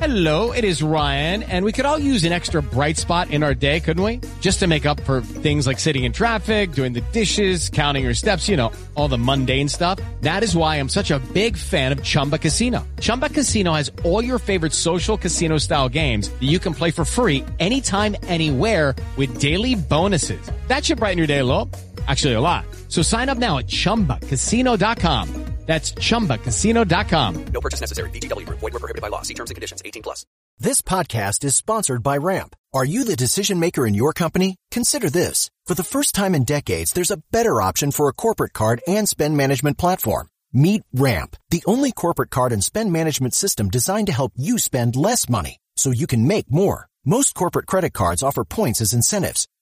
Hello, it is Ryan, and we could all use an extra bright spot in our day, couldn't we? Just to make up for things like sitting in traffic, doing the dishes, counting your steps, you know, all the mundane stuff. That is why I'm such a big fan of Chumba Casino. Chumba Casino has all your favorite social casino style games that you can play for free anytime, anywhere with daily bonuses. That should brighten your day a little. Actually, a lot. So sign up now at chumbacasino.com. That's chumbacasino.com. No purchase necessary. VGW Group. Void were prohibited by law. See terms and conditions. 18 plus. This podcast is sponsored by Ramp. Are you the decision maker in your company? Consider this. For the first time in decades, there's a better option for a corporate card and spend management platform. Meet Ramp, the only corporate card and spend management system designed to help you spend less money so you can make more. Most corporate credit cards offer points as incentives,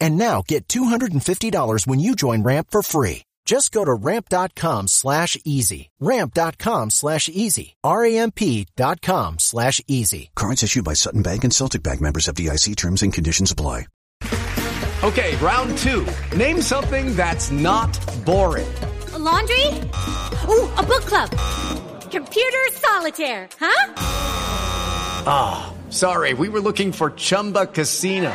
And now get $250 when you join Ramp for free. Just go to ramp.com slash easy. Ramp.com slash easy. R-A-M-P dot com slash easy. Cards issued by Sutton Bank and Celtic Bank members FDIC terms and conditions apply. Okay, round two. Name something that's not boring. A laundry? Ooh, a book club. Computer solitaire, huh? Ah, oh, sorry, we were looking for Chumba Casino.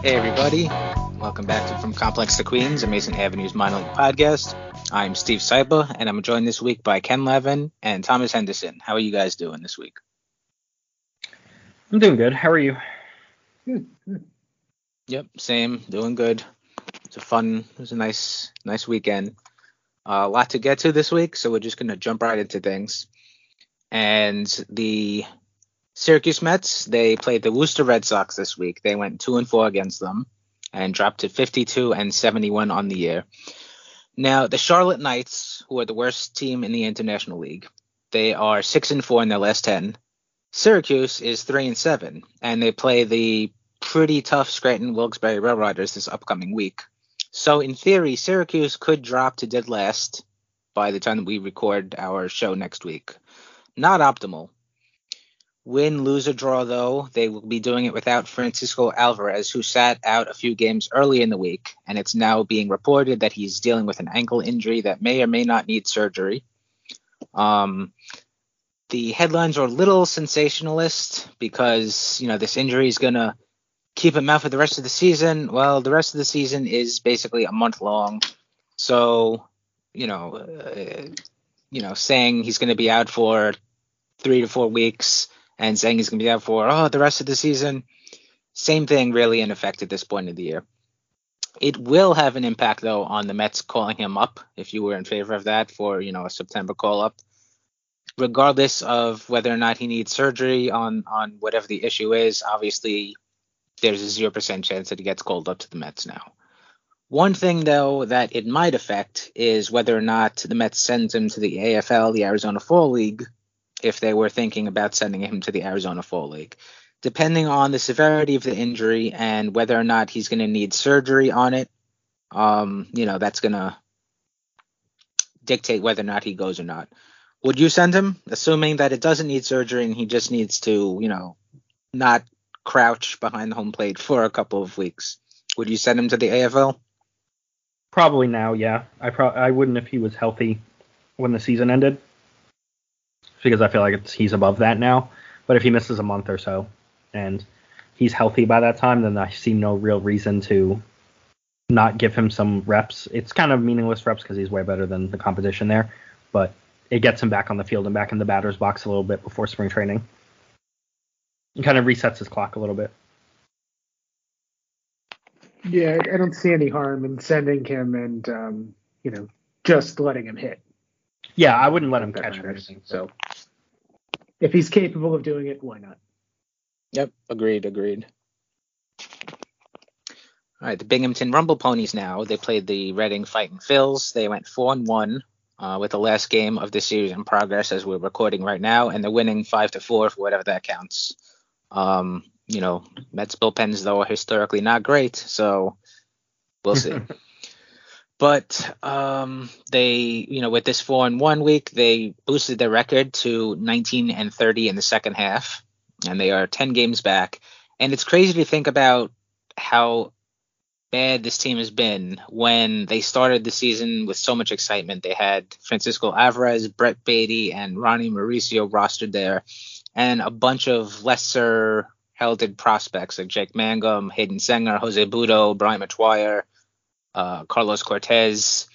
Hey everybody, welcome back to From Complex to Queens, a Amazin' Avenue's minor league podcast. I'm Steve Sypa, and I'm joined this week by Ken Levin and Thomas Henderson. How are you guys doing this week? I'm doing good. How are you? Good. good. Yep, same. Doing good. It's a fun. It was a nice, nice weekend. Uh, a lot to get to this week, so we're just gonna jump right into things. And the Syracuse Mets, they played the Worcester Red Sox this week. They went 2 and 4 against them and dropped to 52 and 71 on the year. Now, the Charlotte Knights, who are the worst team in the International League, they are 6 and 4 in their last 10. Syracuse is 3 and 7 and they play the pretty tough Scranton Wilkes-Barre RailRiders this upcoming week. So in theory, Syracuse could drop to dead last by the time we record our show next week. Not optimal. Win, lose, or draw, though, they will be doing it without Francisco Alvarez, who sat out a few games early in the week, and it's now being reported that he's dealing with an ankle injury that may or may not need surgery. Um, the headlines are a little sensationalist because, you know, this injury is going to keep him out for the rest of the season. Well, the rest of the season is basically a month long. So, you know, uh, you know, saying he's going to be out for three to four weeks and saying he's going to be out for oh the rest of the season. Same thing, really, in effect at this point of the year. It will have an impact though on the Mets calling him up if you were in favor of that for you know a September call up, regardless of whether or not he needs surgery on on whatever the issue is. Obviously, there's a zero percent chance that he gets called up to the Mets now. One thing though that it might affect is whether or not the Mets sends him to the AFL, the Arizona Fall League, if they were thinking about sending him to the Arizona Fall League. Depending on the severity of the injury and whether or not he's going to need surgery on it, um, you know, that's going to dictate whether or not he goes or not. Would you send him, assuming that it doesn't need surgery and he just needs to, you know, not crouch behind the home plate for a couple of weeks? Would you send him to the AFL? Probably now, yeah. I pro- I wouldn't if he was healthy when the season ended, because I feel like it's, he's above that now. But if he misses a month or so and he's healthy by that time, then I see no real reason to not give him some reps. It's kind of meaningless reps because he's way better than the competition there, but it gets him back on the field and back in the batter's box a little bit before spring training. It kind of resets his clock a little bit. Yeah, I don't see any harm in sending him and um, you know just letting him hit. Yeah, I wouldn't let him catch matters. anything. So if he's capable of doing it, why not? Yep, agreed, agreed. All right, the Binghamton Rumble Ponies now. They played the Reading Fighting Phils. They went 4 and 1 uh, with the last game of the series in progress as we're recording right now, and they're winning 5 to 4 for whatever that counts. Um, you know, Mets bullpens, though, are historically not great, so we'll see. but um, they, you know, with this 4 and 1 week, they boosted their record to 19 and 30 in the second half, and they are 10 games back. And it's crazy to think about how bad this team has been when they started the season with so much excitement. They had Francisco Alvarez, Brett Baty, and Ronnie Mauricio rostered there, and a bunch of lesser heralded prospects like Jake Mangum, Hayden Senger, Jose Butto, Brian McGuire, uh, Carlos Cortes.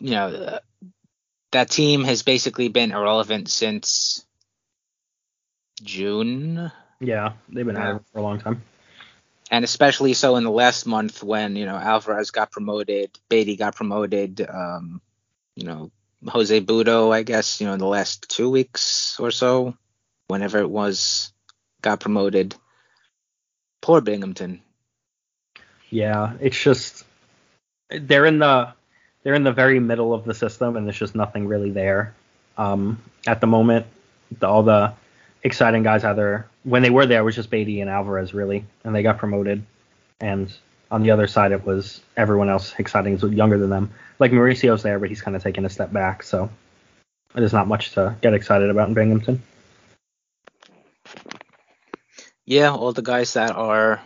You know, uh, that team has basically been irrelevant since June Yeah, they've been at it for a long time. and especially so in the last month when you know Alvarez got promoted, Baty got promoted, um, you know Jose Butto, I guess you know in the last two weeks or so, whenever it was, got promoted. Poor Binghamton. Yeah, it's just they're in the they're in the very middle of the system, and there's just nothing really there um, at the moment. All the exciting guys either when they were there was just Baty and Alvarez really, and they got promoted. And on the other side, it was everyone else exciting is younger than them. Like Mauricio's there, but he's kind of taking a step back, so there's not much to get excited about in Binghamton. Yeah, all the guys that are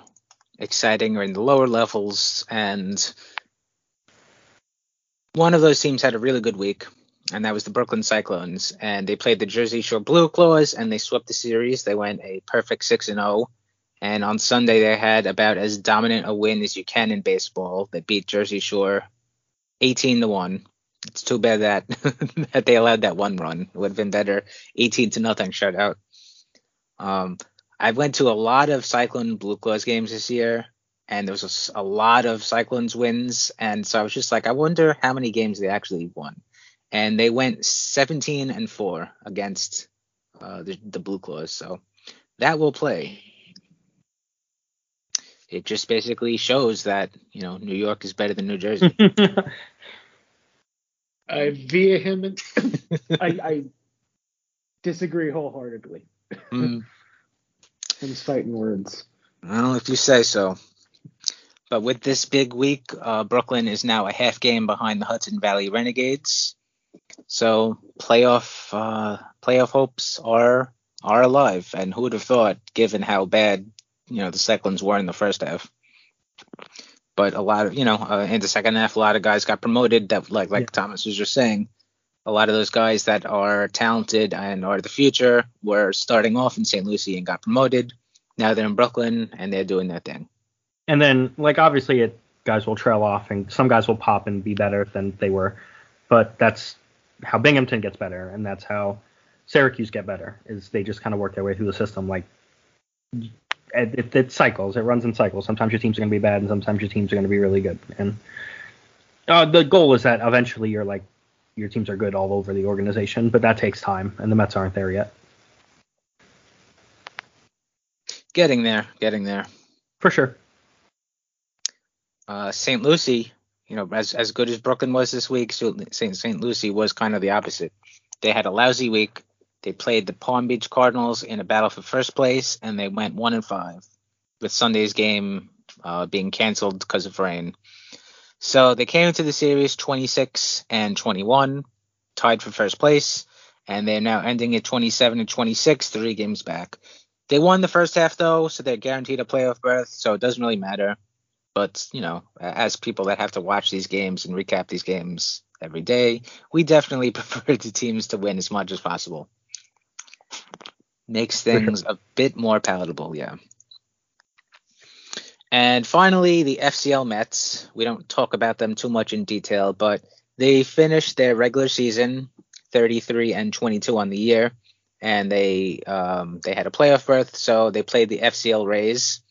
exciting are in the lower levels, and one of those teams had a really good week, and that was the Brooklyn Cyclones, and they played the Jersey Shore Blue Claws, and they swept the series. They went a perfect six and zero, and on Sunday they had about as dominant a win as you can in baseball. They beat Jersey Shore, eighteen to one. It's too bad that that they allowed that one run. It would have been better, eighteen to nothing shutout. Um, I went to a lot of Cyclone Blue Claws games this year, and there was a lot of Cyclones wins, and so I was just like, I wonder how many games they actually won, and they went 17 and four against uh, the, the Blue Claws, so that will play. It just basically shows that you know New York is better than New Jersey. I via him and I, I disagree wholeheartedly. Mm. Him's fighting words. Well, if you say so. But with this big week, uh, Brooklyn is now a half game behind the Hudson Valley Renegades. So playoff uh, playoff hopes are are alive. And who would have thought, given how bad you know the Cyclones were in the first half? But a lot of you know uh, in the second half, a lot of guys got promoted. That like like Thomas was just saying, a lot of those guys that are talented and are the future were starting off in St. Lucie and got promoted. Now they're in Brooklyn and they're doing their thing. And then, like, obviously, it guys will trail off, and some guys will pop and be better than they were. But that's how Binghamton gets better, and that's how Syracuse get better. Is they just kind of work their way through the system. Like, it, it, it cycles. It runs in cycles. Sometimes your teams are going to be bad, and sometimes your teams are going to be really good. And uh, the goal is that eventually you're like your teams are good all over the organization, but that takes time, and the Mets aren't there yet. Getting there, getting there. For sure. Uh, St. Lucie, you know, as as good as Brooklyn was this week, St. St. Lucie was kind of the opposite. They had a lousy week. They played the Palm Beach Cardinals in a battle for first place, and they went one and five, with Sunday's game uh, being canceled because of rain. So they came into the series 26 and 21, tied for first place. and they're now ending at 27 and 26, three games back. They won the first half though, so they're guaranteed a playoff berth. So it doesn't really matter. But you know, as people that have to watch these games and recap these games every day, we definitely prefer the teams to win as much as possible. Makes things a bit more palatable, yeah. And finally, the FCL Mets. We don't talk about them too much in detail, but they finished their regular season 33 and 22 on the year, and they um, they had a playoff berth, so they played the FCL Rays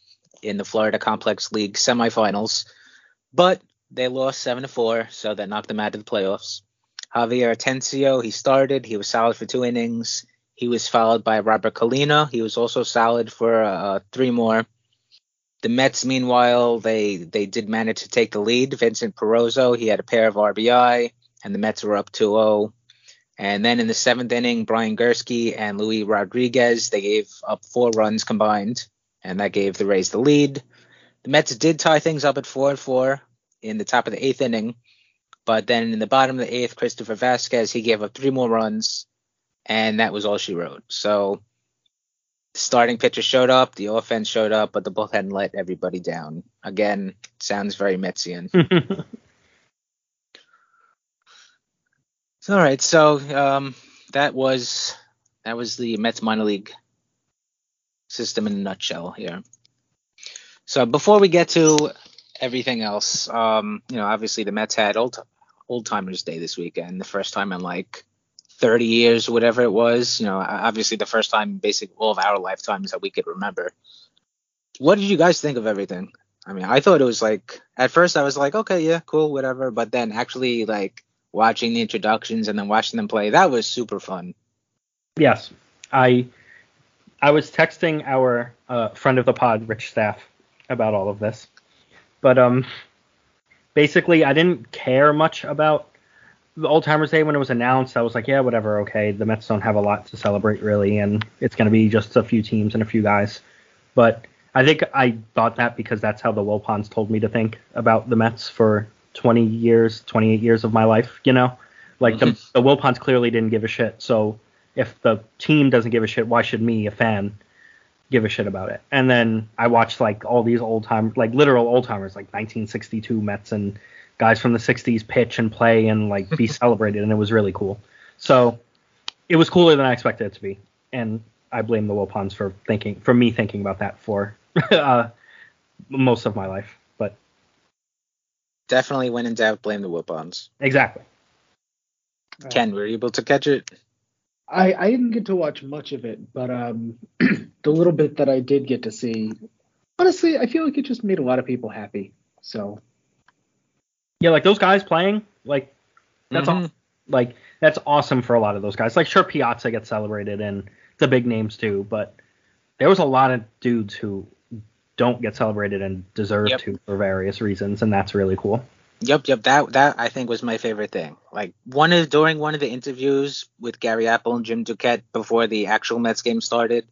in the Florida Complex League semifinals, but they lost seven to four, so that knocked them out of the playoffs. Javier Atencio, he started, he was solid for two innings. He was followed by Robert Colina. He was also solid for uh, three more. The Mets, meanwhile, they they did manage to take the lead. Vincent Perozo, he had a pair of RBI, and the Mets were up 2-0. And then in the seventh inning, Brian Gursky and Luis Rodriguez, they gave up four runs combined, and that gave the Rays the lead. The Mets did tie things up at four and four in the top of the eighth inning, but then in the bottom of the eighth, Christopher Vasquez, he gave up three more runs, and that was all she wrote. So starting pitcher showed up, the offense showed up, but the bullpen let everybody down. Again, sounds very Metsian. All right, so um, that was that was the Mets minor league system in a nutshell here. So before we get to everything else, um, you know, obviously the Mets had old old timers day this weekend, the first time in like 30 years, whatever it was. You know, obviously the first time, basically all of our lifetimes that we could remember. What did you guys think of everything? I mean, I thought it was like at first I was like, okay, yeah, cool, whatever. But then actually like watching the introductions and then watching them play, that was super fun. Yes, I I was texting our uh, friend of the pod, Rich Staff, about all of this, but um, basically I didn't care much about the Old Timers Day when it was announced, I was like, yeah, whatever, okay. The Mets don't have a lot to celebrate really, and it's going to be just a few teams and a few guys. But I think I thought that because that's how the Wilpons told me to think about the Mets for 20 years, 28 years of my life. You know, like mm-hmm. the, the Wilpons clearly didn't give a shit. So if the team doesn't give a shit, why should me, a fan, give a shit about it? And then I watched like all these old time, like literal old timers, like 1962 Mets and guys from the 60s pitch and play and like be celebrated and it was really cool. So it was cooler than i expected it to be and i blame the wilpons for thinking for me thinking about that for uh, most of my life but definitely when in doubt blame the wilpons exactly. Ken were you able to catch it I, I didn't get to watch much of it, but um, the little bit that I did get to see, honestly, I feel like it just made a lot of people happy. So yeah, like those guys playing, like that's mm-hmm. all, like that's awesome for a lot of those guys. Like sure, Piazza gets celebrated and the big names too, but there was a lot of dudes who don't get celebrated and deserve yep. to for various reasons, and that's really cool. Yep, yep. That that I think was my favorite thing. Like one of during one of the interviews with Gary Apple and Jim Duquette before the actual Mets game started,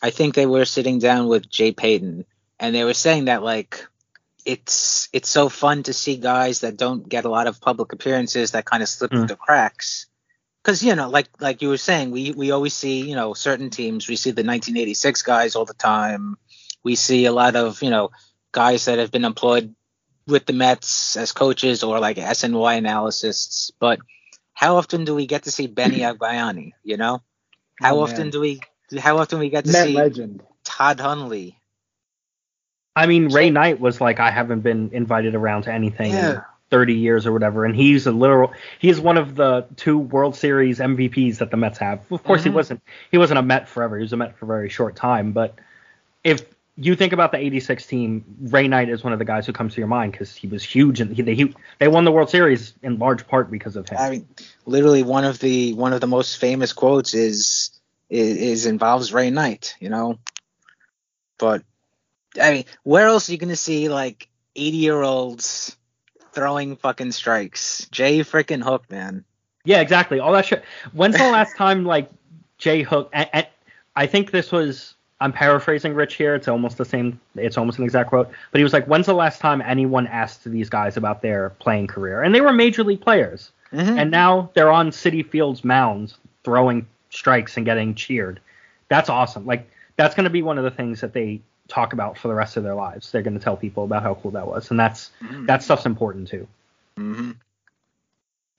I think they were sitting down with Jay Payton, and they were saying that like it's it's so fun to see guys that don't get a lot of public appearances that kind of slip mm. through the cracks. Because you know, like like you were saying, we we always see you know certain teams. We see the 1986 guys all the time. We see a lot of you know guys that have been employed with the Mets as coaches or like SNY analysts. But how often do we get to see Benny Agbayani? You know, how oh, often do we how often we get to Met see legend. Todd Hundley? I mean, Ray Knight was like, I haven't been invited around to anything yeah. in 30 years or whatever, and he's a literal. He's one of the two World Series MVPs that the Mets have. Of course, mm-hmm. he wasn't. He wasn't a Met forever. He was a Met for a very short time. But if you think about the '86 team, Ray Knight is one of the guys who comes to your mind because he was huge and he, they, they won the World Series in large part because of him. I mean, literally one of the one of the most famous quotes is is, is involves Ray Knight. You know, but I mean, where else are you gonna see like 80 year olds throwing fucking strikes? Jay freaking Hook, man. Yeah, exactly. All that shit. When's the last time like Jay Hook? And I think this was. I'm paraphrasing Rich here. It's almost the same. It's almost an exact quote. But he was like, "When's the last time anyone asked these guys about their playing career?" And they were major league players, mm-hmm. and now they're on Citi Field's mounds throwing strikes and getting cheered. That's awesome. Like that's going to be one of the things that they talk about for the rest of their lives. They're going to tell people about how cool that was, and that's Mhm. that stuff's important too. hmm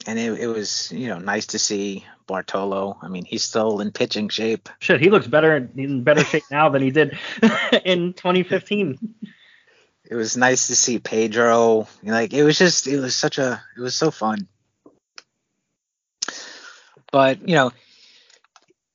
And it, it was, you know, nice to see Bartolo. I mean, he's still in pitching shape. Shit, he looks better in better shape now than he did in 2015. It was nice to see Pedro. Like it was just, it was such a, it was so fun. But you know,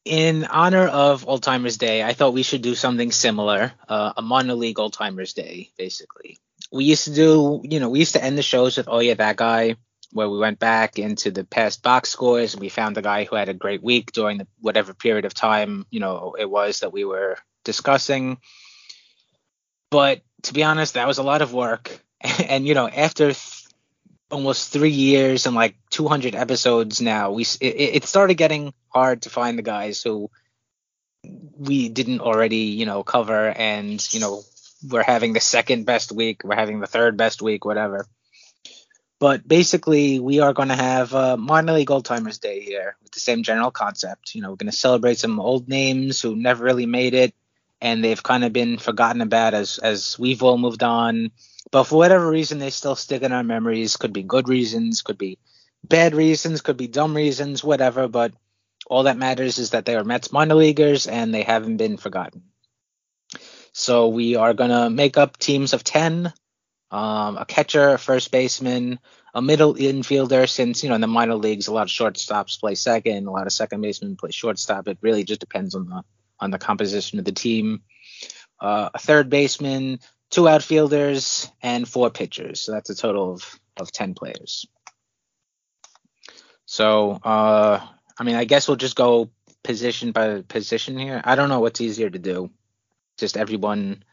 in honor of Old Timers Day, I thought we should do something similar, uh, a minor league Old Timers Day, basically. We used to do, you know, we used to end the shows with "Oh yeah, that guy," where we went back into the past box scores and we found a guy who had a great week during the whatever period of time, you know, it was that we were discussing. But to be honest, that was a lot of work. And you know, after th- almost three years and like 200 episodes now, we it, it started getting hard to find the guys who we didn't already, you know, cover. And you know, we're having the second best week, we're having the third best week, whatever. But basically, we are going to have uh, minor league old timers day here with the same general concept. You know, we're going to celebrate some old names who never really made it, and they've kind of been forgotten about as as we've all moved on. But for whatever reason, they still stick in our memories. Could be good reasons, could be bad reasons, could be dumb reasons, whatever. But all that matters is that they are Mets minor leaguers and they haven't been forgotten. So we are gonna make up teams of ten, um, a catcher, a first baseman, a middle infielder. Since you know in the minor leagues, a lot of shortstops play second, a lot of second basemen play shortstop. It really just depends on the on the composition of the team. Uh, a third baseman, two outfielders, and four pitchers. So that's a total of of ten players. So uh, I mean, I guess we'll just go position by position here. I don't know what's easier to do. Just everyone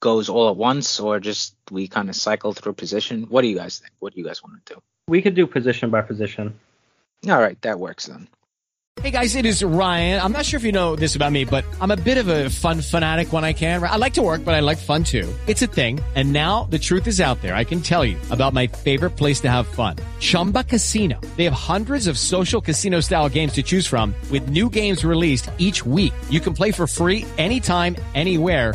goes all at once, or just we kind of cycle through position. What do you guys think? What do you guys want to do? We could do position by position. All right, that works then. Hey guys, it is Ryan. I'm not sure if you know this about me, but I'm a bit of a fun fanatic when I can. I like to work, but I like fun too. It's a thing. And now the truth is out there. I can tell you about my favorite place to have fun. Chumba Casino. They have hundreds of social casino style games to choose from with new games released each week. You can play for free anytime, anywhere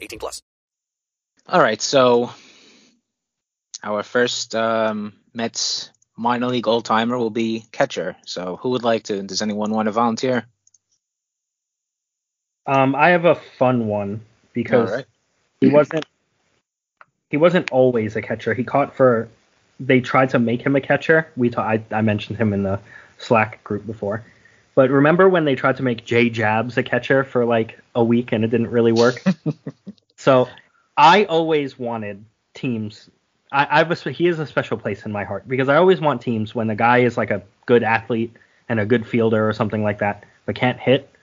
18 plus. All right, so our first um, Mets minor league old timer will be catcher. So who would like to? Does anyone want to volunteer? Um, I have a fun one because All right. he wasn't he wasn't always a catcher. He caught for they tried to make him a catcher. We ta- I, I mentioned him in the Slack group before. But remember when they tried to make Jay Jabs a catcher for like a week and it didn't really work? so I always wanted teams. I, I have a, he is a special place in my heart because I always want teams when the guy is like a good athlete and a good fielder or something like that, but can't hit.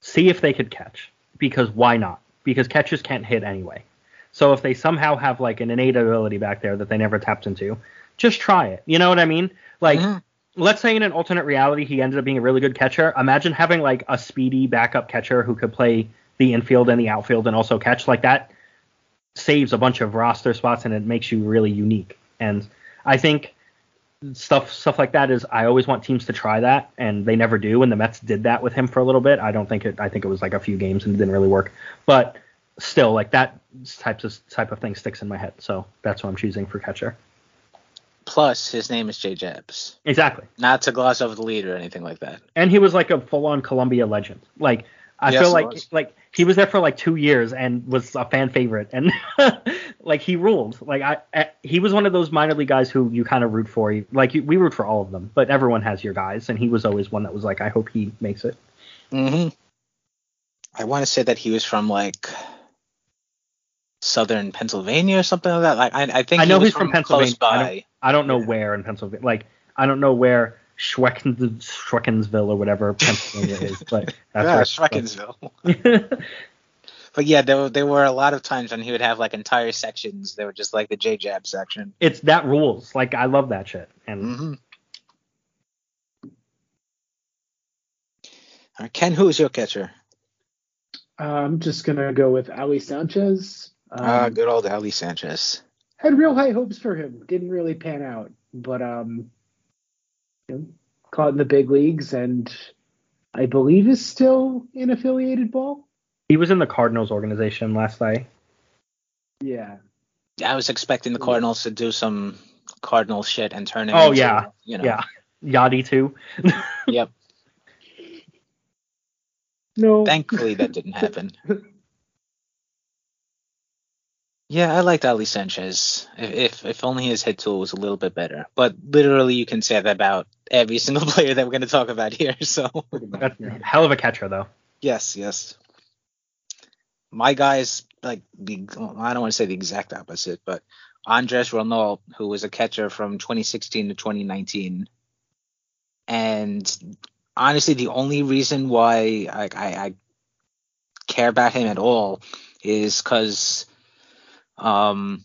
See if they could catch because why not? Because catchers can't hit anyway. So if they somehow have like an innate ability back there that they never tapped into, just try it. You know what I mean? Like mm-hmm. Let's say in an alternate reality he ended up being a really good catcher. Imagine having like a speedy backup catcher who could play the infield and the outfield and also catch like that saves a bunch of roster spots and it makes you really unique. And I think stuff stuff like that is I always want teams to try that and they never do and the Mets did that with him for a little bit. I don't think it I think it was like a few games and it didn't really work. But still like that types of type of thing sticks in my head. So that's what I'm choosing for catcher. Plus, his name is Jay Jabs. Exactly. Not to gloss over the lead or anything like that. and he was like a full-on Columbia legend. Like I Yes, feel like was. like he was there for like two years and was a fan favorite, and like he ruled. Like I, I he was one of those minor league guys who you kind of root for. Like you, we root for all of them, but everyone has your guys, and he was always one that was like, I hope he makes it. Mm-hmm. I want to say that he was from like southern Pennsylvania or something like that. Like I, I think I know he was he's from Pennsylvania. Close by. Don't, I don't know where in Pennsylvania. Like I don't know where Schweckens, Schweckensville or whatever Pennsylvania is, but that's yeah, Schreckensville. But yeah, there, were- there were a lot of times when he would have like entire sections. that were just like the J Jab section. it's that rules. Like I love that shit. And Mm-hmm. All right, Ken, who is your catcher? Uh, I'm just gonna go with Ali Sanchez. Um, Ah, good old Ali Sanchez. Had real high hopes for him. Didn't really pan out, but um, you know, caught in the big leagues, and I believe is still in affiliated ball. he was in the Cardinals organization last night. Yeah, I was expecting the Cardinals to do some Cardinal shit and turn him. Oh into, yeah, you know. yeah, Yadi too. Yep. no. Thankfully, that didn't happen. Yeah, I liked Ali Sanchez. If, if only his hit tool was a little bit better. But literally, you can say that about every single player that we're going to talk about here. So That's a hell of a catcher though. yes, yes. My guy's like the I don't want to say the exact opposite, but Andres Ronald, who was a catcher from 2016 to 2019, and honestly, the only reason why I, I, I care about him at all is because, um,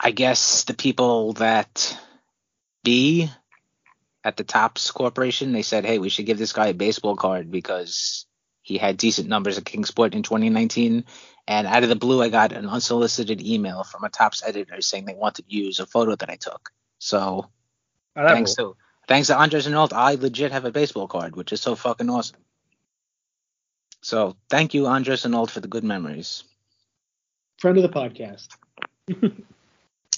I guess the people that be at the Topps Corporation they said, hey, we should give this guy a baseball card because he had decent numbers at Kingsport in 2019. And out of the blue, I got an unsolicited email from a Topps editor saying they wanted to use a photo that I took. So Oh, thanks rule. to thanks to Andres Arnold, I legit have a baseball card, which is so fucking awesome. So thank you, Andres Arnold, for the good memories. Friend of the podcast.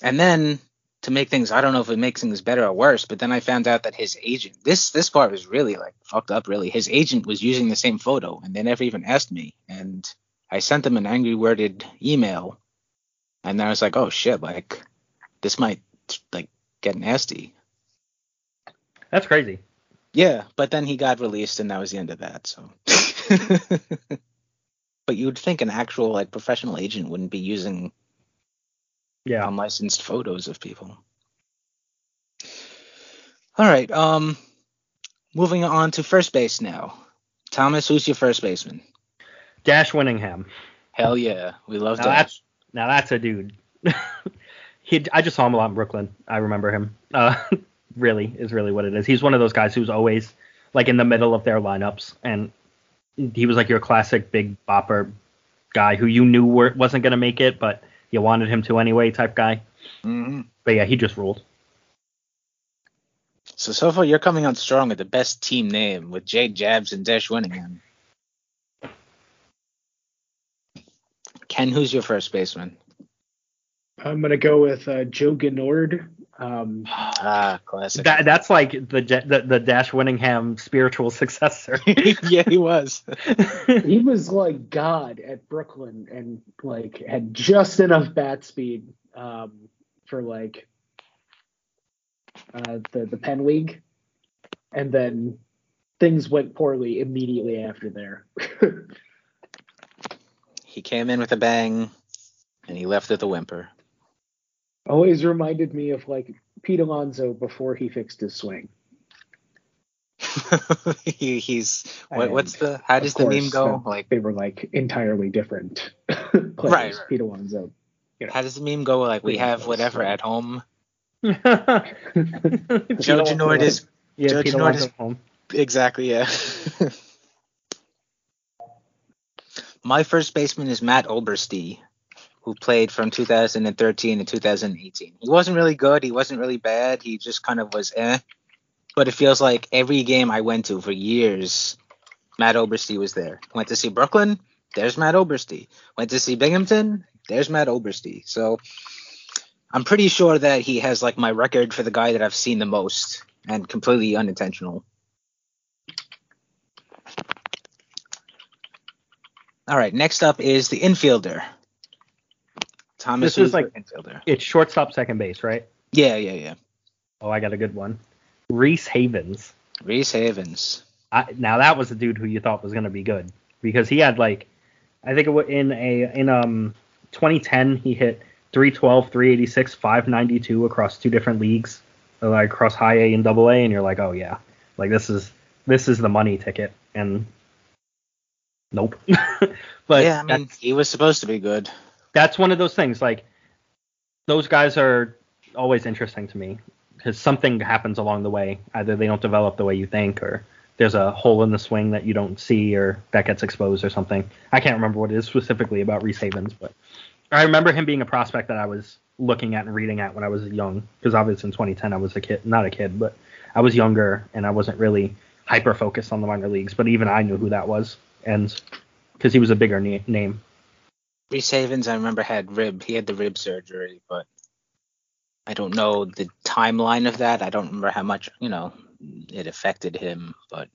And then to make things, I don't know if it makes things better or worse, but then I found out that his agent, this this part was really like fucked up. Really, his agent was using the same photo, and they never even asked me. And I sent them an angry worded email, and then I was like, oh shit, like this might like get nasty. That's crazy. Yeah, but then he got released, and that was the end of that. So. but you would think an actual like professional agent wouldn't be using Yeah. unlicensed photos of people. All right. Um, moving on to first base now. Thomas, who's your first baseman? Dash Winningham. Hell yeah, we love Now that. that's now that's a dude. he I just saw him a lot in Brooklyn. I remember him. Uh, really is really what it is. He's one of those guys who's always like in the middle of their lineups, and he was like your classic big bopper guy who you knew were, wasn't gonna make it, but you wanted him to anyway type guy. hmm But yeah, he just ruled. So so far you're coming on strong with the best team name with Jay Jabs and Dash Winningham. Ken, who's your first baseman? I'm gonna go with uh, Joe Genord. Um, Ah, classic. That that's like the the, the Dash Winningham spiritual successor. yeah, he was. he was like God at Brooklyn and like had just enough bat speed um, for like uh, the the Penn League, and then things went poorly immediately after there. he came in with a bang, and he left with a whimper. Always reminded me of like Pete Alonso before he fixed his swing. he, he's what, what's the how does the meme go? uh, Like they were like entirely different players. Right, right. Pete Alonso. You know. how does the meme go? Like we have whatever at home. Joe Joe is yeah, Joe is- home. exactly yeah. My first baseman is Matt Oberste, who played from 2013 to 2018. He wasn't really good. He wasn't really bad. He just kind of was eh. But it feels like every game I went to for years, Matt Oberste was there. Went to see Brooklyn, there's Matt Oberste. Went to see Binghamton, there's Matt Oberste. So I'm pretty sure that he has like my record for the guy that I've seen the most and completely unintentional. All right, next up is the infielder. Thomas This is like- infielder. It's shortstop, second base, right? Yeah, yeah, yeah. Oh, I got a good one. Reese Havens. Reese Havens. I, now that was a dude who you thought was going to be good. because he had like I think it was in a in um 2010 he hit 312, 386, 592 across two different leagues, like across high A and double A, and you're like, oh yeah, like this is this is the money ticket, and nope. but yeah, I mean, he was supposed to be good. That's one of those things. Like those guys are always interesting to me because something happens along the way. Either they don't develop the way you think, or there's a hole in the swing that you don't see, or that gets exposed, or something. I can't remember what it is specifically about Reese Havens, but I remember him being a prospect that I was looking at and reading at when I was young. Because obviously in 2010 I was a kid, not a kid, but I was younger and I wasn't really hyper focused on the minor leagues. But even I knew who that was, and because he was a bigger na- name. Reese Havens, I remember had rib. He had the rib surgery, but I don't know the timeline of that. I don't remember how much you know it affected him, but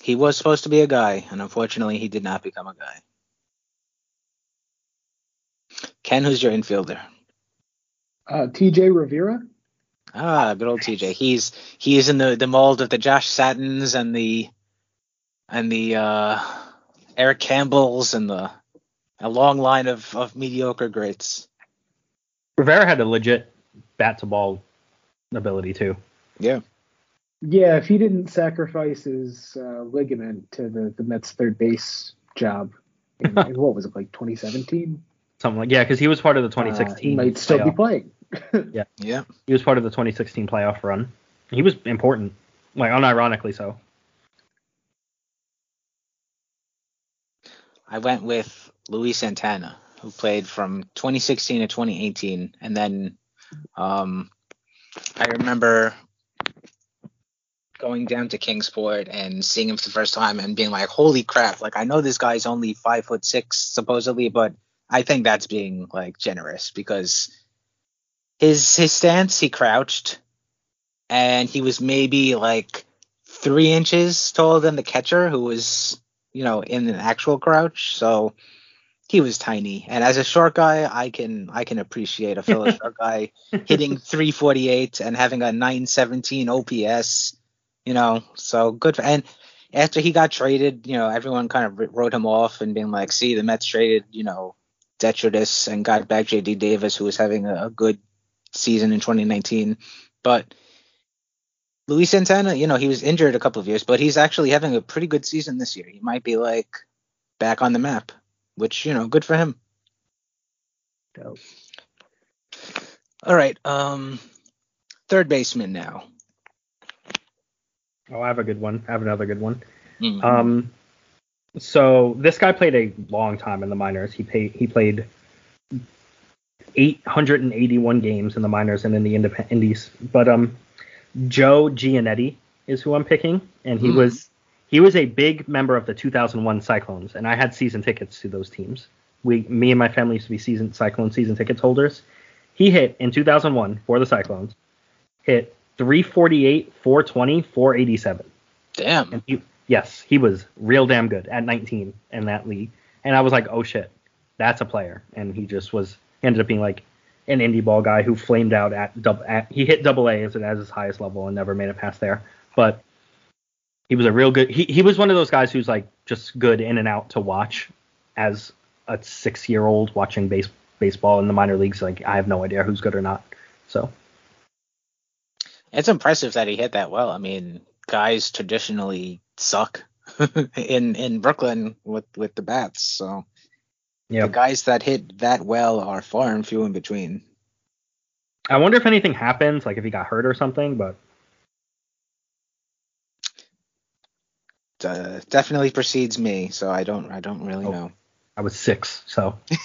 he was supposed to be a guy, and unfortunately, he did not become a guy. Ken, who's your infielder? Uh, T.J. Rivera. Ah, good old TJ. He's he's in the the mold of the Josh Satins and the and the uh, Eric Campbells and the a long line of of mediocre greats. Rivera had a legit bat to ball ability too. Yeah. Yeah, if he didn't sacrifice his uh, ligament to the the Mets third base job, in, in what was it like 2017? Something like yeah, because he was part of the Uh, 2016. he might still be playing. Yeah, Yeah. he was part of the 2016 playoff run. He was important, like unironically so. I went with Luis Santana, who played from 2016 to 2018, and then um, I remember going down to Kingsport and seeing him for the first time and being like, "Holy crap!" Like I know this guy's only five foot six supposedly, but I think that's being like generous because his his stance, he crouched, and he was maybe like three inches taller than the catcher, who was you know in an actual crouch. So he was tiny, and as a short guy, I can I can appreciate a fellow short guy hitting 348 and having a 917 OPS. You know, so good. For, and after he got traded, you know, everyone kind of wrote him off and being like, "See, the Mets traded, you know, Detritus and got back JD Davis, who was having a, a good season in 2019." But Luis Santana, you know, he was injured a couple of years, but he's actually having a pretty good season this year. He might be like back on the map, which you know, good for him. Dope. All right, um, third baseman now. Oh, I have a good one. I have another good one. Mhm. Um, so this guy played a long time in the minors. He paid, he played 881 games in the minors and in the indep- indies. But um, Joe Gianetti is who I'm picking, and he Hmm. was he was a big member of the 2001 Cyclones, and I had season tickets to those teams. We, me and my family used to be season Cyclone season tickets holders. He hit in 2001 for the Cyclones, hit 348, 420, 487. Damn. And he, yes, he was real damn good at 19 in that league. And I was like, oh shit, that's a player. And he just was ended up being like an indie ball guy who flamed out at. At, he hit double A as, as his highest level and never made it past there. But he was a real good. He he was one of those guys who's like just good in and out to watch as a six year old watching base baseball in the minor leagues. Like I have no idea who's good or not. So It's impressive that he hit that well. I mean, guys traditionally suck in in Brooklyn with with the bats. So yeah, the guys that hit that well are far and few in between. I wonder if anything happens, like if he got hurt or something. But Uh, definitely precedes me, so I don't I don't really Oh. know. I was six, so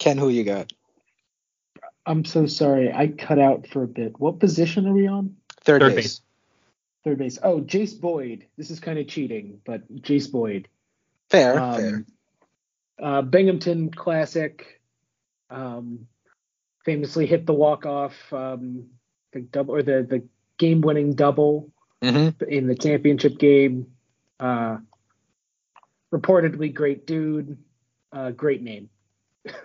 Ken, who you got? I'm so sorry. I cut out for a bit. What position are we on? Third, Third base. base. Third base. Oh, Jayce Boyd. This is kind of cheating, but Jayce Boyd. Fair, Um, fair. Uh, Binghamton Classic. Um, famously hit the walk off, um, the double or the the game winning double hmm in the championship game. Uh, reportedly great dude. Uh, great name.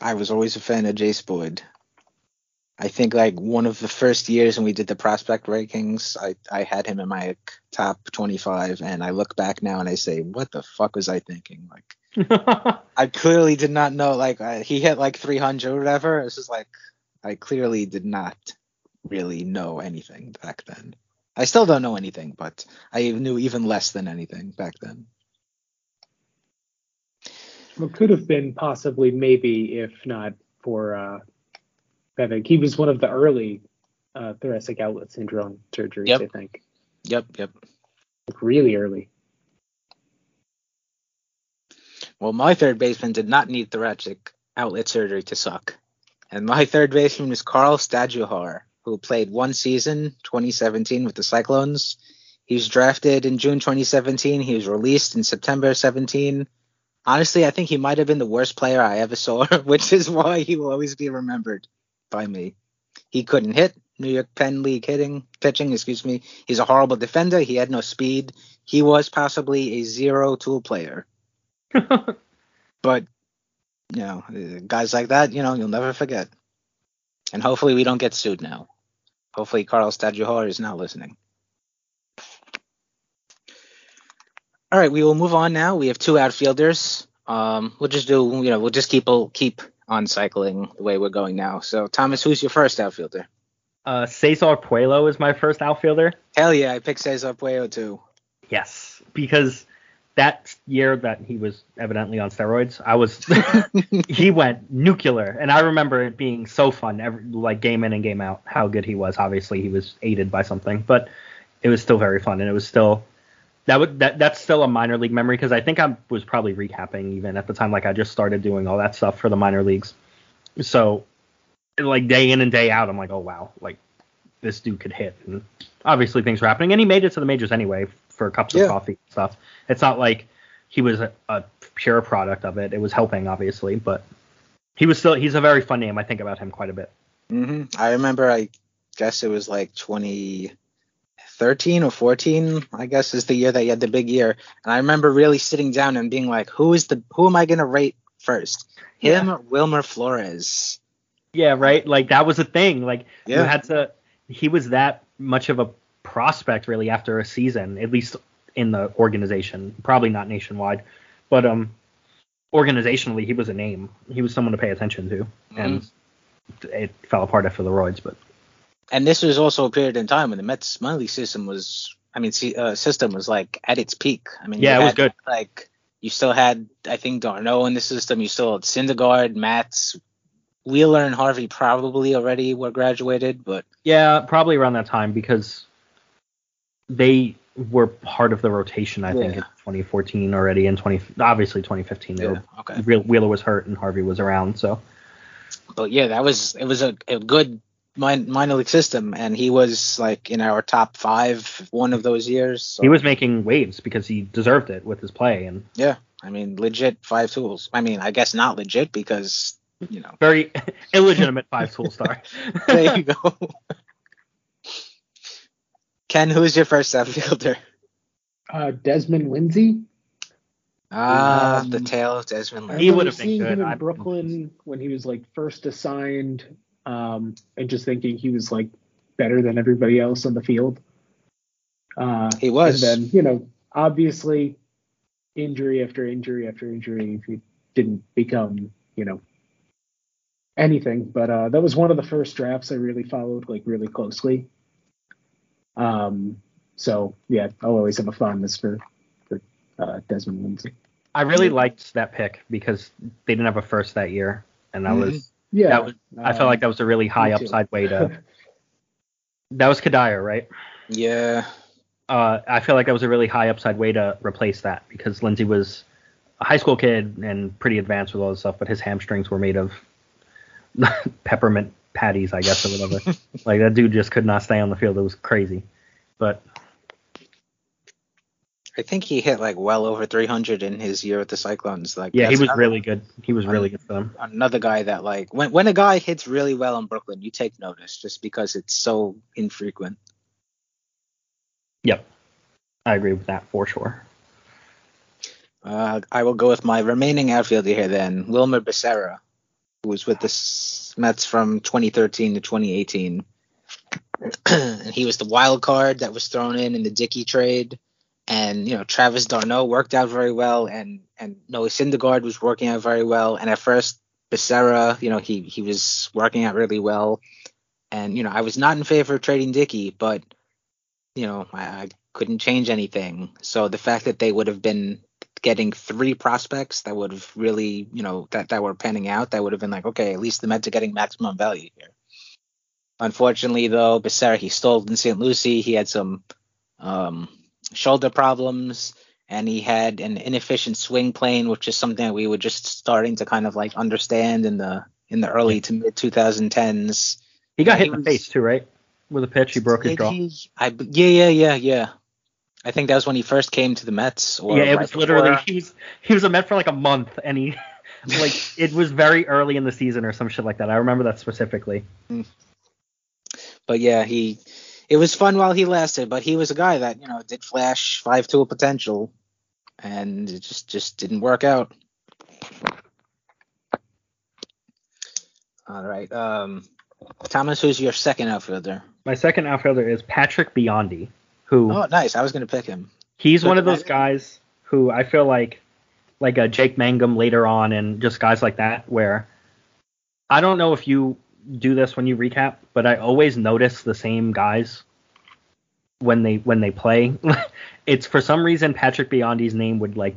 I was always a fan of Jayce Boyd. I think like one of the first years when we did the prospect rankings, I, I had him in my top 25, and I look back now and I say, what the fuck was I thinking? Like, I clearly did not know. Like, I, he hit like 300 or whatever. It's just like, I clearly did not really know anything back then. I still don't know anything, but I knew even less than anything back then. Well, could have been possibly, maybe, if not for uh, Bevig. He was one of the early uh, thoracic outlet syndrome surgeries, Yep. I think. Yep, yep. Like really early. Well, my third baseman did not need thoracic outlet surgery to suck. And my third baseman was Carl Stajuhar, who played one season, 2017, with the Cyclones. He was drafted in June 2017. He was released in September 17. Honestly, I think he might have been the worst player I ever saw, which is why he will always be remembered by me. He couldn't hit. New York Penn League hitting, pitching, excuse me. He's a horrible defender. He had no speed. He was possibly a zero tool player. but you know, guys like that, you know, you'll never forget. And hopefully we don't get sued now. Hopefully Carl Stajuhar is not listening. All right, we will move on now. We have two outfielders. Um, we'll just do, you know, we'll just keep keep on cycling the way we're going now. So, Thomas, who's your first outfielder? Uh, Cesar Puello is my first outfielder. Hell yeah, I picked Cesar Puello too. Yes, because that year that he was evidently on steroids, I was he went nuclear, and I remember it being so fun, every, like game in and game out, how good he was. Obviously, he was aided by something, but it was still very fun, and it was still that would that that's still a minor league memory because I think I was probably recapping even at the time, like I just started doing all that stuff for the minor leagues, so like day in and day out, I'm like, oh wow, like this dude could hit, and obviously things were happening, and he made it to the majors anyway for cups Yeah. of coffee and stuff. It's not like he was a, a pure product of it. It was helping, obviously, but he was still he's a very fun name. I think about him quite a bit. hmm I remember, I guess it was like 2013 or 14, I guess is the year that he had the big year. And I remember really sitting down and being like, who is the, who am I going to rate first? Him or Wilmer Flores? Yeah, right. Like that was a thing. Like you had to. He was that much of a prospect really after a season, at least in the organization. Probably not nationwide, but um, organizationally he was a name. He was someone to pay attention to, and it fell apart after the roids. But And this was also a period in time when the Mets minor league system was, I mean, see, uh, system was like at its peak. I mean, Yeah, it was had, good. Like you still had, I think, d'Arnaud in the system. You still had Syndergaard, Matz, Wheeler, and Harvey probably already were graduated, but yeah, probably around that time because they were part of the rotation. I think in 2014 already, and 20 obviously 2015. They Yeah, were, okay. Wheeler was hurt and Harvey was around, so. but yeah, that was it was a, a good min- minor league system, and he was like in our top five one of those years. So, He was making waves because he deserved it with his play and yeah, I mean, legit five tools. I mean, I guess not legit because you know. very illegitimate five tool star. there you go. Ken, who's your first outfielder? Uh, Desmond Lindsay. Ah, Um, the tale of Desmond I Lynch. He would have been good. him in Brooklyn when he was like first assigned, um, and just thinking he was like better than everybody else on the field. Uh, He was. And then you know, obviously, injury after injury after injury, he didn't become you know anything. But uh, that was one of the first drafts I really followed like really closely. Um, so yeah, I'll always have a fondness for for uh, Desmond Lindsay. I really liked that pick because they didn't have a first that year, and that was Yeah, that was. I felt um, like that was a really high upside way to. that was Cuddyer, right? Yeah, Uh, I feel like that was a really high upside way to replace that because Lindsay was a high school kid and pretty advanced with all this stuff, but his hamstrings were made of peppermint patties, I guess, or whatever. like that dude just could not stay on the field. It was crazy. But I think he hit like well over 300 in his year with the Cyclones. Like, yeah, he was another- really good. He was really good for them. another guy that like when when a guy hits really well in Brooklyn, you take notice just because it's so infrequent. Yep. I agree with that for sure. Uh, I will go with my remaining outfielder here then, Wilmer Becerra, who was with the Mets from 2013 to 2018. and he was the wild card that was thrown in in the Dickey trade. And you know Travis d'Arnaud worked out very well, and and Noah Syndergaard was working out very well. And at first Becerra, you know he he was working out really well. And you know I was not in favor of trading Dickey, but you know I, I couldn't change anything. So the fact that they would have been getting three prospects that would have really, you know, that, that were panning out, that would have been like, okay, at least the Mets are getting maximum value here. Unfortunately, though, Becerra, he stole in St. Lucie. He had some um, shoulder problems and he had an inefficient swing plane, which is something that we were just starting to kind of like understand in the in the early to mid 2010s. He got hit in the face too, right? With a pitch, he broke his jaw. he? I, yeah, yeah, yeah, yeah. I think that was when he first came to the Mets. Or yeah, it right was literally before. he was he was a Met for like a month, and he like it was very early in the season or some shit like that. I remember that specifically. Mm. But yeah, he. It was fun while he lasted, but he was a guy that you know did flash five tool potential, and it just just didn't work out. All right, um, Thomas, who's your second outfielder? My second outfielder is Patrick Biondi, who Oh, nice. I was gonna pick him. he's Good one of those man. guys who I feel like like a Jake Mangum later on and just guys like that where I don't know if you do this when you recap, but I always notice the same guys when they when they play. it's for some reason Patrick Biondi's name would like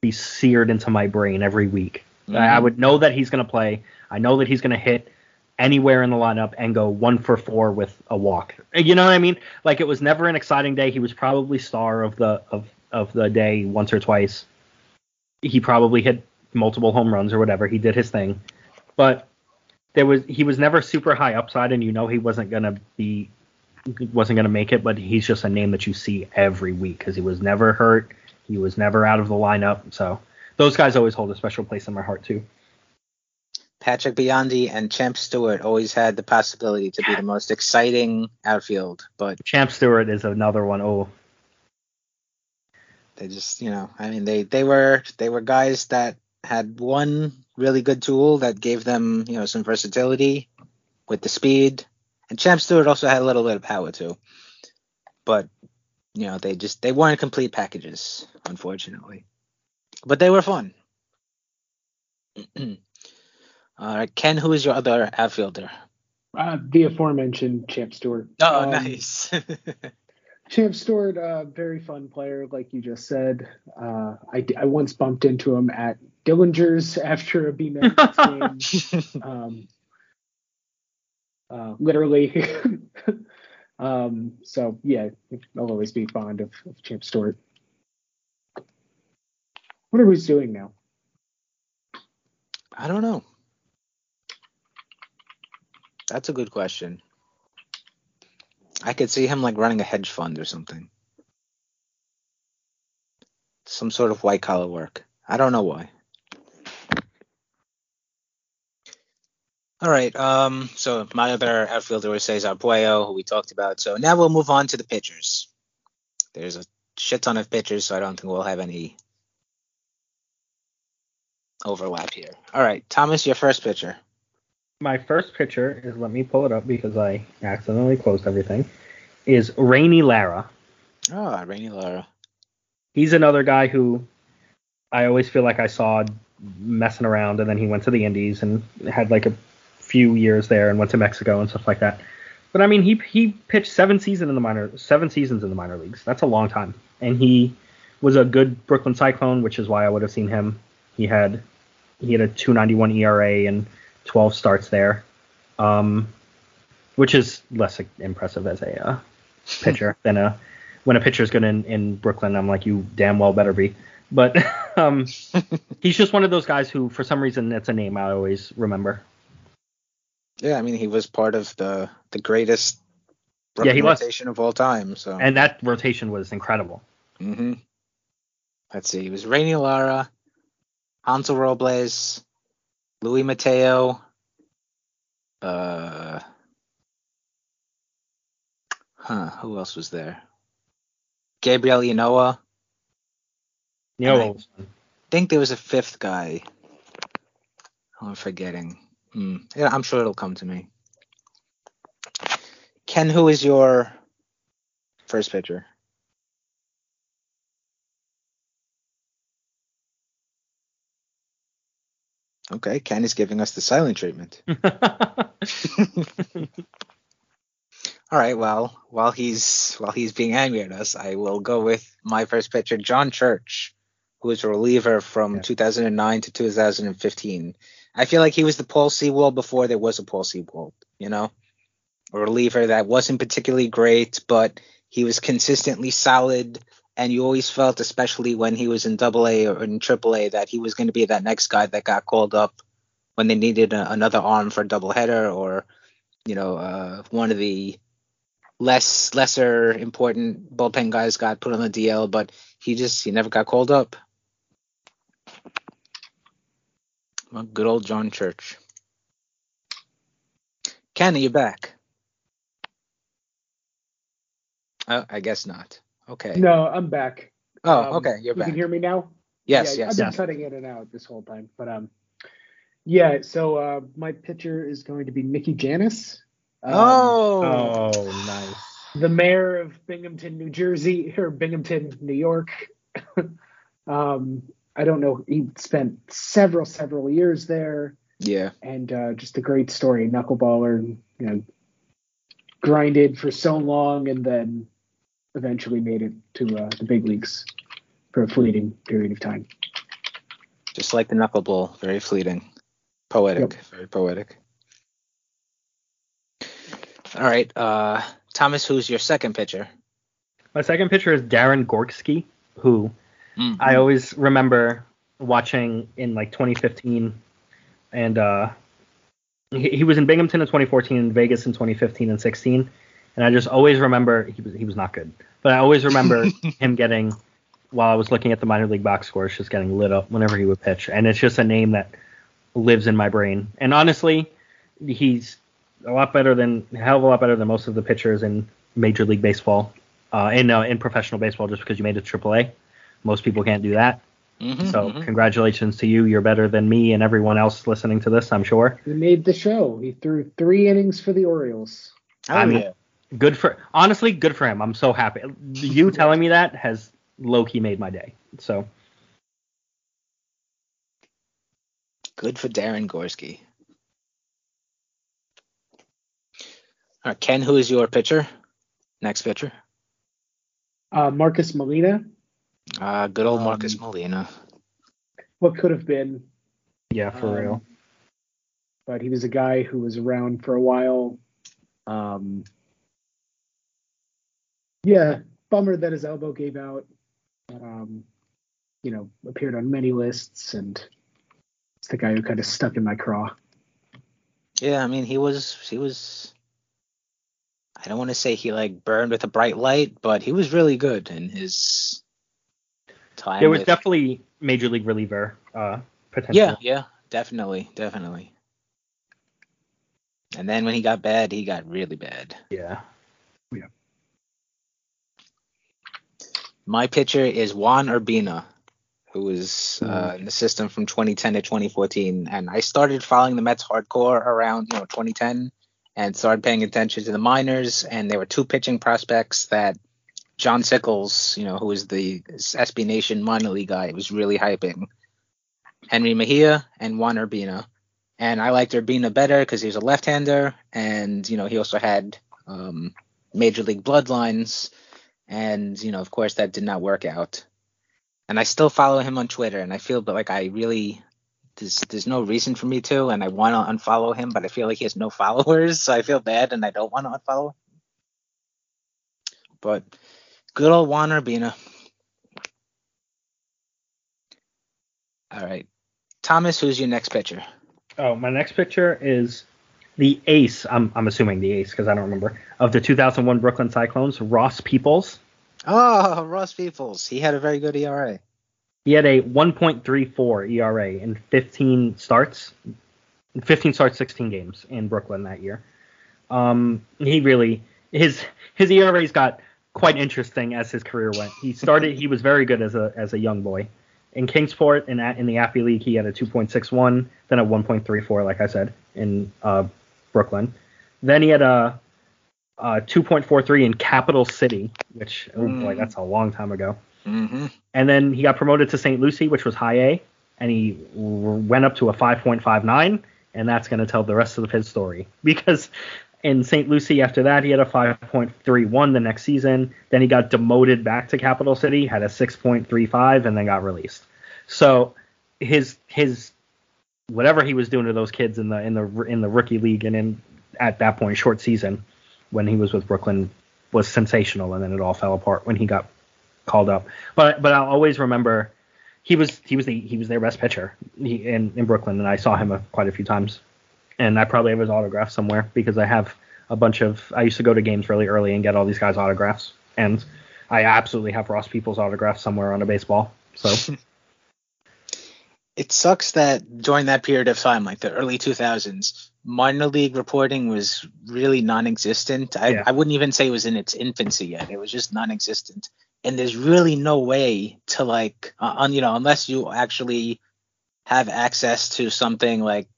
be seared into my brain every week. I I mm-hmm. would know that he's going to play. I know that he's going to hit anywhere in the lineup and go one for four with a walk. You know what I mean? Like it was never an exciting day. He was probably star of the of of the day once or twice. He probably hit multiple home runs or whatever. He did his thing, but there was he was never super high upside, and you know he wasn't gonna be wasn't gonna make it. But he's just a name that you see every week because he was never hurt. He was never out of the lineup. So those guys always hold a special place in my heart too. Patrick Biondi and Champ Stewart always had the possibility to be the most exciting outfield, but Champ Stewart is another one. Oh, they just you know i mean they they were they were guys that had one really good tool that gave them you know some versatility with the speed. And champ stewart also had a little bit of power too. But you know they just they weren't complete packages unfortunately. But they were fun. All right ken who is your other outfielder? Uh, the aforementioned Champ Stewart. oh Um, nice. Champ Stewart, uh, very fun player, like you just said. Uh, I, I once bumped into him at Dillinger's after a BMX game. Um, uh, literally. um, so yeah, I'll always be fond of, of Champ Stewart. What are we doing now? i don't know that's a good question I could see him like running a hedge fund or something. Some sort of white collar work. I don't know why. All right. Um. So my other outfielder was Cesar Puello, who we talked about. So now we'll move on to the pitchers. There's a shit ton of pitchers, so I don't think we'll have any overlap here. All right, Thomas, your first pitcher. my first pitcher is let me pull it up because I accidentally closed everything. Is Rainy Lara. Oh, Rainy Lara. He's another guy who I always feel like I saw messing around, and then he went to the Indies and had like a few years there and went to Mexico and stuff like that. But I mean, he he pitched seven season in the minor seven seasons in the minor leagues. That's a long time, and he was a good Brooklyn Cyclone, which is why I would have seen him. He had he had a 291 ERA and 12 starts there, um, which is less impressive as a uh, pitcher than a when a pitcher's good in, in Brooklyn. I'm like, you damn well better be. But um, he's just one of those guys who, for some reason, it's a name I always remember. Yeah, I mean he was part of the the greatest Yeah, he was. rotation of all time. So And that rotation was incredible. hmm Let's see. It was Rainy Lara, Hansel Robles, Luis Mateo, uh, huh, who else was there? Gabriel Ynoa. You I think there was a fifth guy. Oh, I'm forgetting. Hmm. Yeah, I'm sure it'll come to me. Ken, who is your first pitcher? Okay, Ken is giving us the silent treatment. All right, well, while he's while he's being angry at us, I will go with my first pitcher, John Church, who was a reliever from 2009 to 2015. I feel like he was the Paul Sewald before there was a Paul Sewald, you know, a reliever that wasn't particularly great, but he was consistently solid, and you always felt, especially when he was in Double A or in Triple A, that he was going to be that next guy that got called up when they needed a, another arm for a doubleheader, or you know, uh, one of the less lesser important bullpen guys got put on the DL, but he just he never got called up. Well, good old John Church. Ken, are you back? Oh, I guess not. Okay. No, I'm back. Oh, Um, okay, you're you back. can hear me now. Yes, yeah, yes, I've been yes. cutting in and out this whole time, but um, yeah. So uh, my pitcher is going to be Mickey Jannis. Um, Oh, Oh, nice. the mayor of Binghamton, New Jersey, or Binghamton, New York. um, I don't know. He spent several, several years there, yeah. and uh, just a great story. Knuckleballer, you know, grinded for so long, and then eventually made it to uh, the big leagues for a fleeting period of time. Just like the knuckleball, very fleeting, poetic, Yep. very poetic. All right, uh, Thomas, who's your second pitcher? My second pitcher is Darin Gorski, who Mm. I always remember watching in like 2015, and uh, he, he was in Binghamton in 2014 and Vegas in 2015 and 16, and I just always remember he was he was not good, but I always remember him getting while I was looking at the minor league box scores, just getting lit up whenever he would pitch, and it's just a name that lives in my brain. And honestly, he's a lot better than a hell of a lot better than most of the pitchers in Major League Baseball, uh, in uh, in professional baseball, just because you made it to AAA. Most people can't do that. Mhm, So mhm. congratulations to you. You're better than me and everyone else listening to this, I'm sure. He made the show. He threw three innings for the Orioles. Oh, I mean, yeah. good for honestly, good for him. I'm so happy. You telling me that has low key made my day. So Good for Darin Gorski. All right, Ken, who is your pitcher? Next pitcher. Uh, Marcos Molina, Uh, good old Um, Marcos Molina. what could have been, yeah, for Um, real. but he was a guy who was around for a while. Um, yeah, bummer that his elbow gave out. But, um, you know, appeared on many lists, and it's the guy who kind of stuck in my craw. Yeah, I mean he was he was. I don't want to say he like burned with a bright light, but he was really good in his time. There was with- definitely major league reliever uh, potential. Yeah, yeah, definitely, definitely. And then when he got bad, he got really bad. Yeah. Yeah. My pitcher is Juan Urbina, who was uh, in the system from 2010 to 2014, and I started following the Mets hardcore around you know 2010, and started paying attention to the minors. And there were two pitching prospects that John Sickles, you know, who was the SB Nation minor league guy, was really hyping. Jenrry Mejia and Juan Urbina. And I liked Urbina better because he was a left-hander, and you know he also had um, major league bloodlines, and you know of course that did not work out. And I still follow him on Twitter, and I feel but like I really there's there's no reason for me to, and I want to unfollow him, but I feel like he has no followers, so I feel bad, and I don't want to unfollow. him. But good old Juan Urbina. All right, Thomas, who's your next pitcher? Oh, my next picture is the ace. I'm I'm assuming the ace because I don't remember of the 2001 Brooklyn Cyclones, Ross Peoples. Oh, Ross Peoples. He had a very good ERA. He had a 1.34 ERA in 15 starts, 15 starts, 16 games in Brooklyn that year. Um, he really his his ERA's got quite interesting as his career went. He started he was very good as a as a young boy, In Kingsport, in in the Appy League, he had a 2.61, then a 1.34, like I said, in uh, Brooklyn. Then he had a, a 2.43 in Capital City, which oh boy, Mm. that's a long time ago. Mm-hmm. And then he got promoted to St. Lucie, which was high A, and he went up to a 5.59, and that's going to tell the rest of his story. Because in St. Lucie, after that, he had a 5.31 the next season. Then he got demoted back to Capital City, had a 6.35, and then got released. So his his whatever he was doing to those kids in the in the in the rookie league and in at that point short season when he was with Brooklyn was sensational, and then it all fell apart when he got called up. But but I'll always remember he was he was the he was their best pitcher he, in in Brooklyn, and I saw him a, quite a few times. And I probably have his autograph somewhere because I have a bunch of. I used to go to games really early and get all these guys' autographs, and I absolutely have Ross People's autograph somewhere on a baseball. So It sucks that during that period of time, like the early 2000s, minor league reporting was really non-existent. I, Yeah. I wouldn't even say it was in its infancy yet. It was just non-existent. And there's really no way to like, uh, on you know, unless you actually have access to something like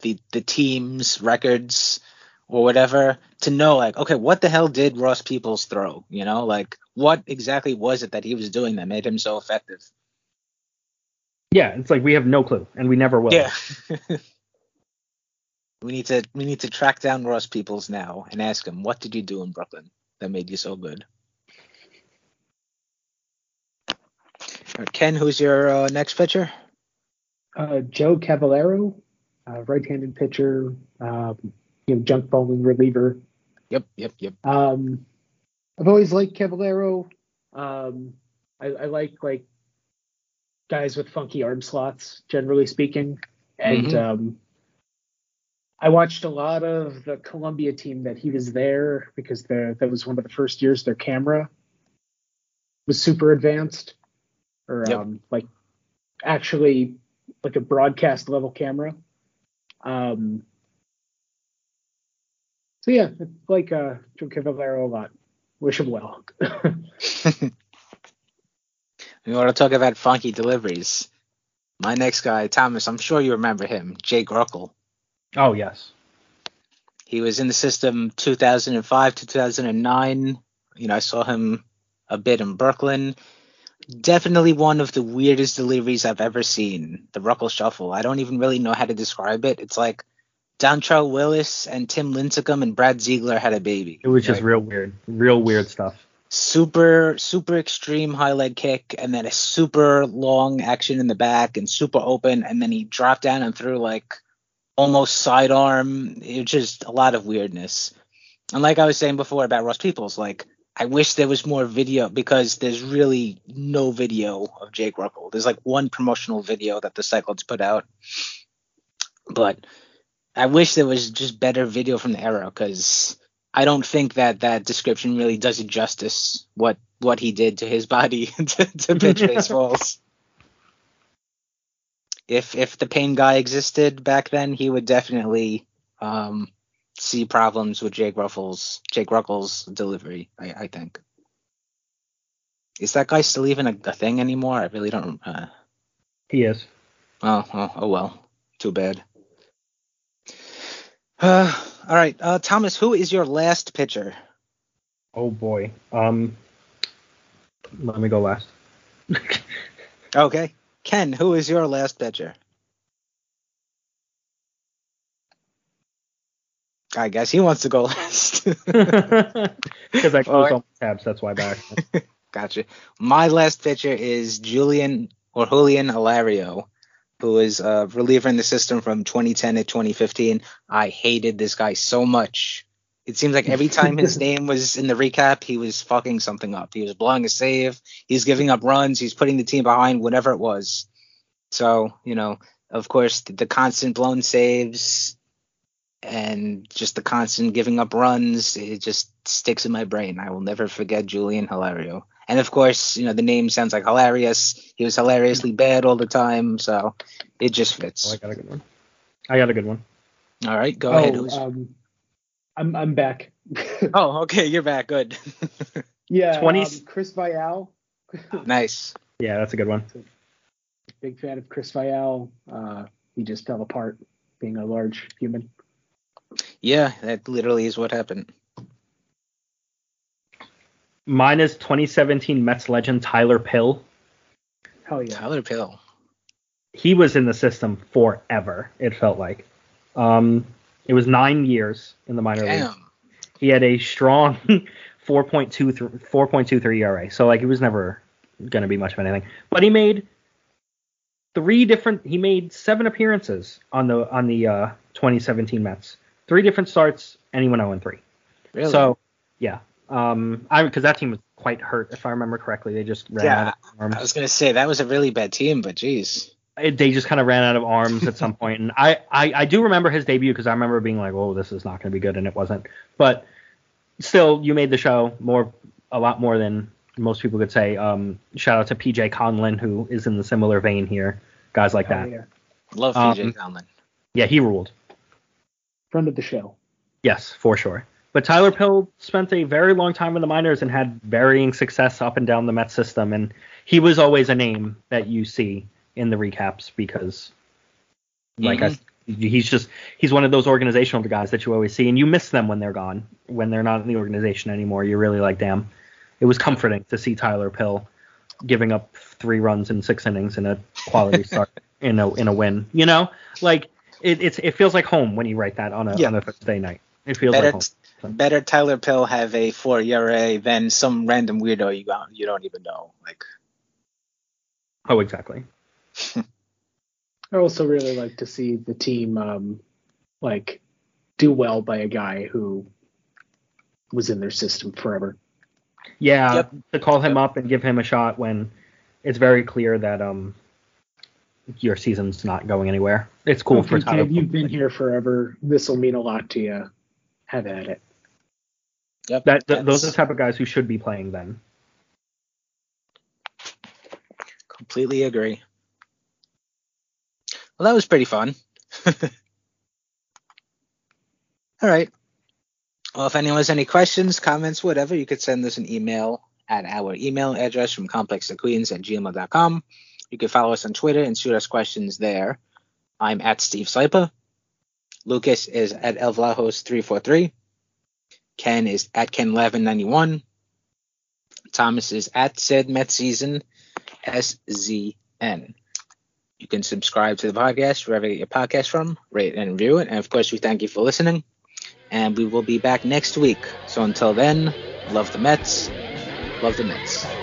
the the team's records or whatever to know like, okay, what the hell did Ross Peoples throw? You know, like what exactly was it that he was doing that made him so effective? yeah, it's like we have no clue, and we never will. Yeah. we need to we need to track down Ross Peoples now and ask him what did you do in Brooklyn that made you so good. All right, Ken, who's your uh, next pitcher? Uh, Joe Cavallaro, uh, right-handed pitcher, um, you know, junk bowling reliever. Yep, yep, yep. Um, I've always liked Cavallaro. Um, I, I like like guys with funky arm slots, generally speaking. And Mhm. um, I watched a lot of the Columbia team that he was there because the, that was one of the first years their camera was super advanced, or Yep. um, like actually like a broadcast level camera. Um, so yeah, I like uh, Joe Cavallaro a lot. Wish him well. We want to talk about funky deliveries. My next guy, Thomas, I'm sure you remember him, Jake Ruckle. Oh yes. He was in the system 2005 to 2009. You know, I saw him a bit in Brooklyn. Definitely one of the weirdest deliveries I've ever seen. The Ruckle Shuffle. I don't even really know how to describe it. It's like Dontrelle Willis and Tim Lincecum and Brad Ziegler had a baby. It was just Like, real weird, real weird stuff. super super extreme high leg kick and then a super long action in the back and super open and then he dropped down and threw like almost sidearm. It was just a lot of weirdness. And like I was saying before about Ross Peoples, like I wish there was more video because there's really no video of Jake Ruckle. There's like one promotional video that the Cyclones put out, but I wish there was just better video from the era because I don't think that that description really does it justice what what he did to his body to, to pitch baseballs. If if the pain guy existed back then, he would definitely um, see problems with Jake Ruffles Jake Ruckle's delivery. I, I think. Is that guy still even a, a thing anymore? I really don't. Uh, He is. Oh, oh, oh well. Too bad. Uh, all right, uh, Thomas. Who is your last pitcher? Oh boy. Um. Let me go last. Okay, Ken. Who is your last pitcher? I guess he wants to go last. Because I closed all my tabs, that's why back. Gotcha. My last pitcher is Julian or Julian Hilario, who is a reliever in the system from 2010 to 2015. I hated this guy so much. It seems like every time his name was in the recap, he was fucking something up. He was blowing a save. He's giving up runs. He's putting the team behind, whatever it was. So, you know, of course, the, the constant blown saves and just the constant giving up runs, it just sticks in my brain. I will never forget Julian Hilario. And of course, you know, the name sounds like hilarious. He was hilariously bad all the time, so it just fits. Oh, fits. I got a good one. I got a good one. All right, go ahead. oh, Who's- um, I'm I'm back. oh, okay, you're back. Good. yeah, 20 um, Chris Viall. nice. Yeah, that's a good one. big fan of Chris Viall. Uh, he just fell apart being a large human. Yeah, that literally is what happened. Mine is 2017 Mets legend Tyler Pill. Hell yeah. Tyler Pill. He was in the system forever. It felt like. Um, it was nine years in the minor league. Damn. He had a strong 4.2 4.23 ERA. So like it was never going to be much of anything. But he made three different. He made seven appearances on the on the uh, 2017 Mets. Three different starts, and he went 0 3. Really? So yeah, um, I because that team was quite hurt if I remember correctly. They just ran Yeah, out of arms. I was gonna say that was a really bad team, but geez. It- they just kind of ran out of arms at some point. And I, I, I do remember his debut because I remember being like, oh, this is not going to be good, and it wasn't. But still, you made the show more, a lot more than most people could say. Um, shout out to PJ Conlon, who is in the similar vein here. Guys like Hell that. yeah. Love Um, PJ Conlon. Yeah, he ruled. Friend of the show. Yes, for sure. But Tyler Pill spent a very long time in the minors and had varying success up and down the Met system, and he was always a name that you see in the recaps because, like I, mm-hmm. he's just he's one of those organizational guys that you always see, and you miss them when they're gone, when they're not in the organization anymore. You're really like, damn. It was comforting to see Tyler Pill giving up three runs in six innings in a quality start in a in a win. You know, like it, it's it feels like home when you write that on a Yeah. on a Thursday night. It feels Better, like home. better Tyler Pill have a four ERA than some random weirdo you got you don't even know. Like Oh, exactly. I also really like to see the team um, like do well by a guy who was in their system forever. Yeah, Yep. to call him up and give him a shot when it's very clear that um your season's not going anywhere. It's cool for Tyler. kid, you've been here forever. This will mean a lot to you. Have at it. yep, that th- those are the type of guys who should be playing then. completely agree. Well, that was pretty fun. All right. Well, if anyone has any questions, comments, whatever, you could send us an email at our email address from complexthequeens at gmail.com. You can follow us on Twitter and shoot us questions there. I'm at Steve Sliper. Lucas is at Elvlajos343. Ken is at Ken1191. Thomas is at said Met Season SZN. You can subscribe to the podcast wherever you get your podcast from, rate and review it. And of course, we thank you for listening. And we will be back next week. So until then, love the Mets. Love the Mets.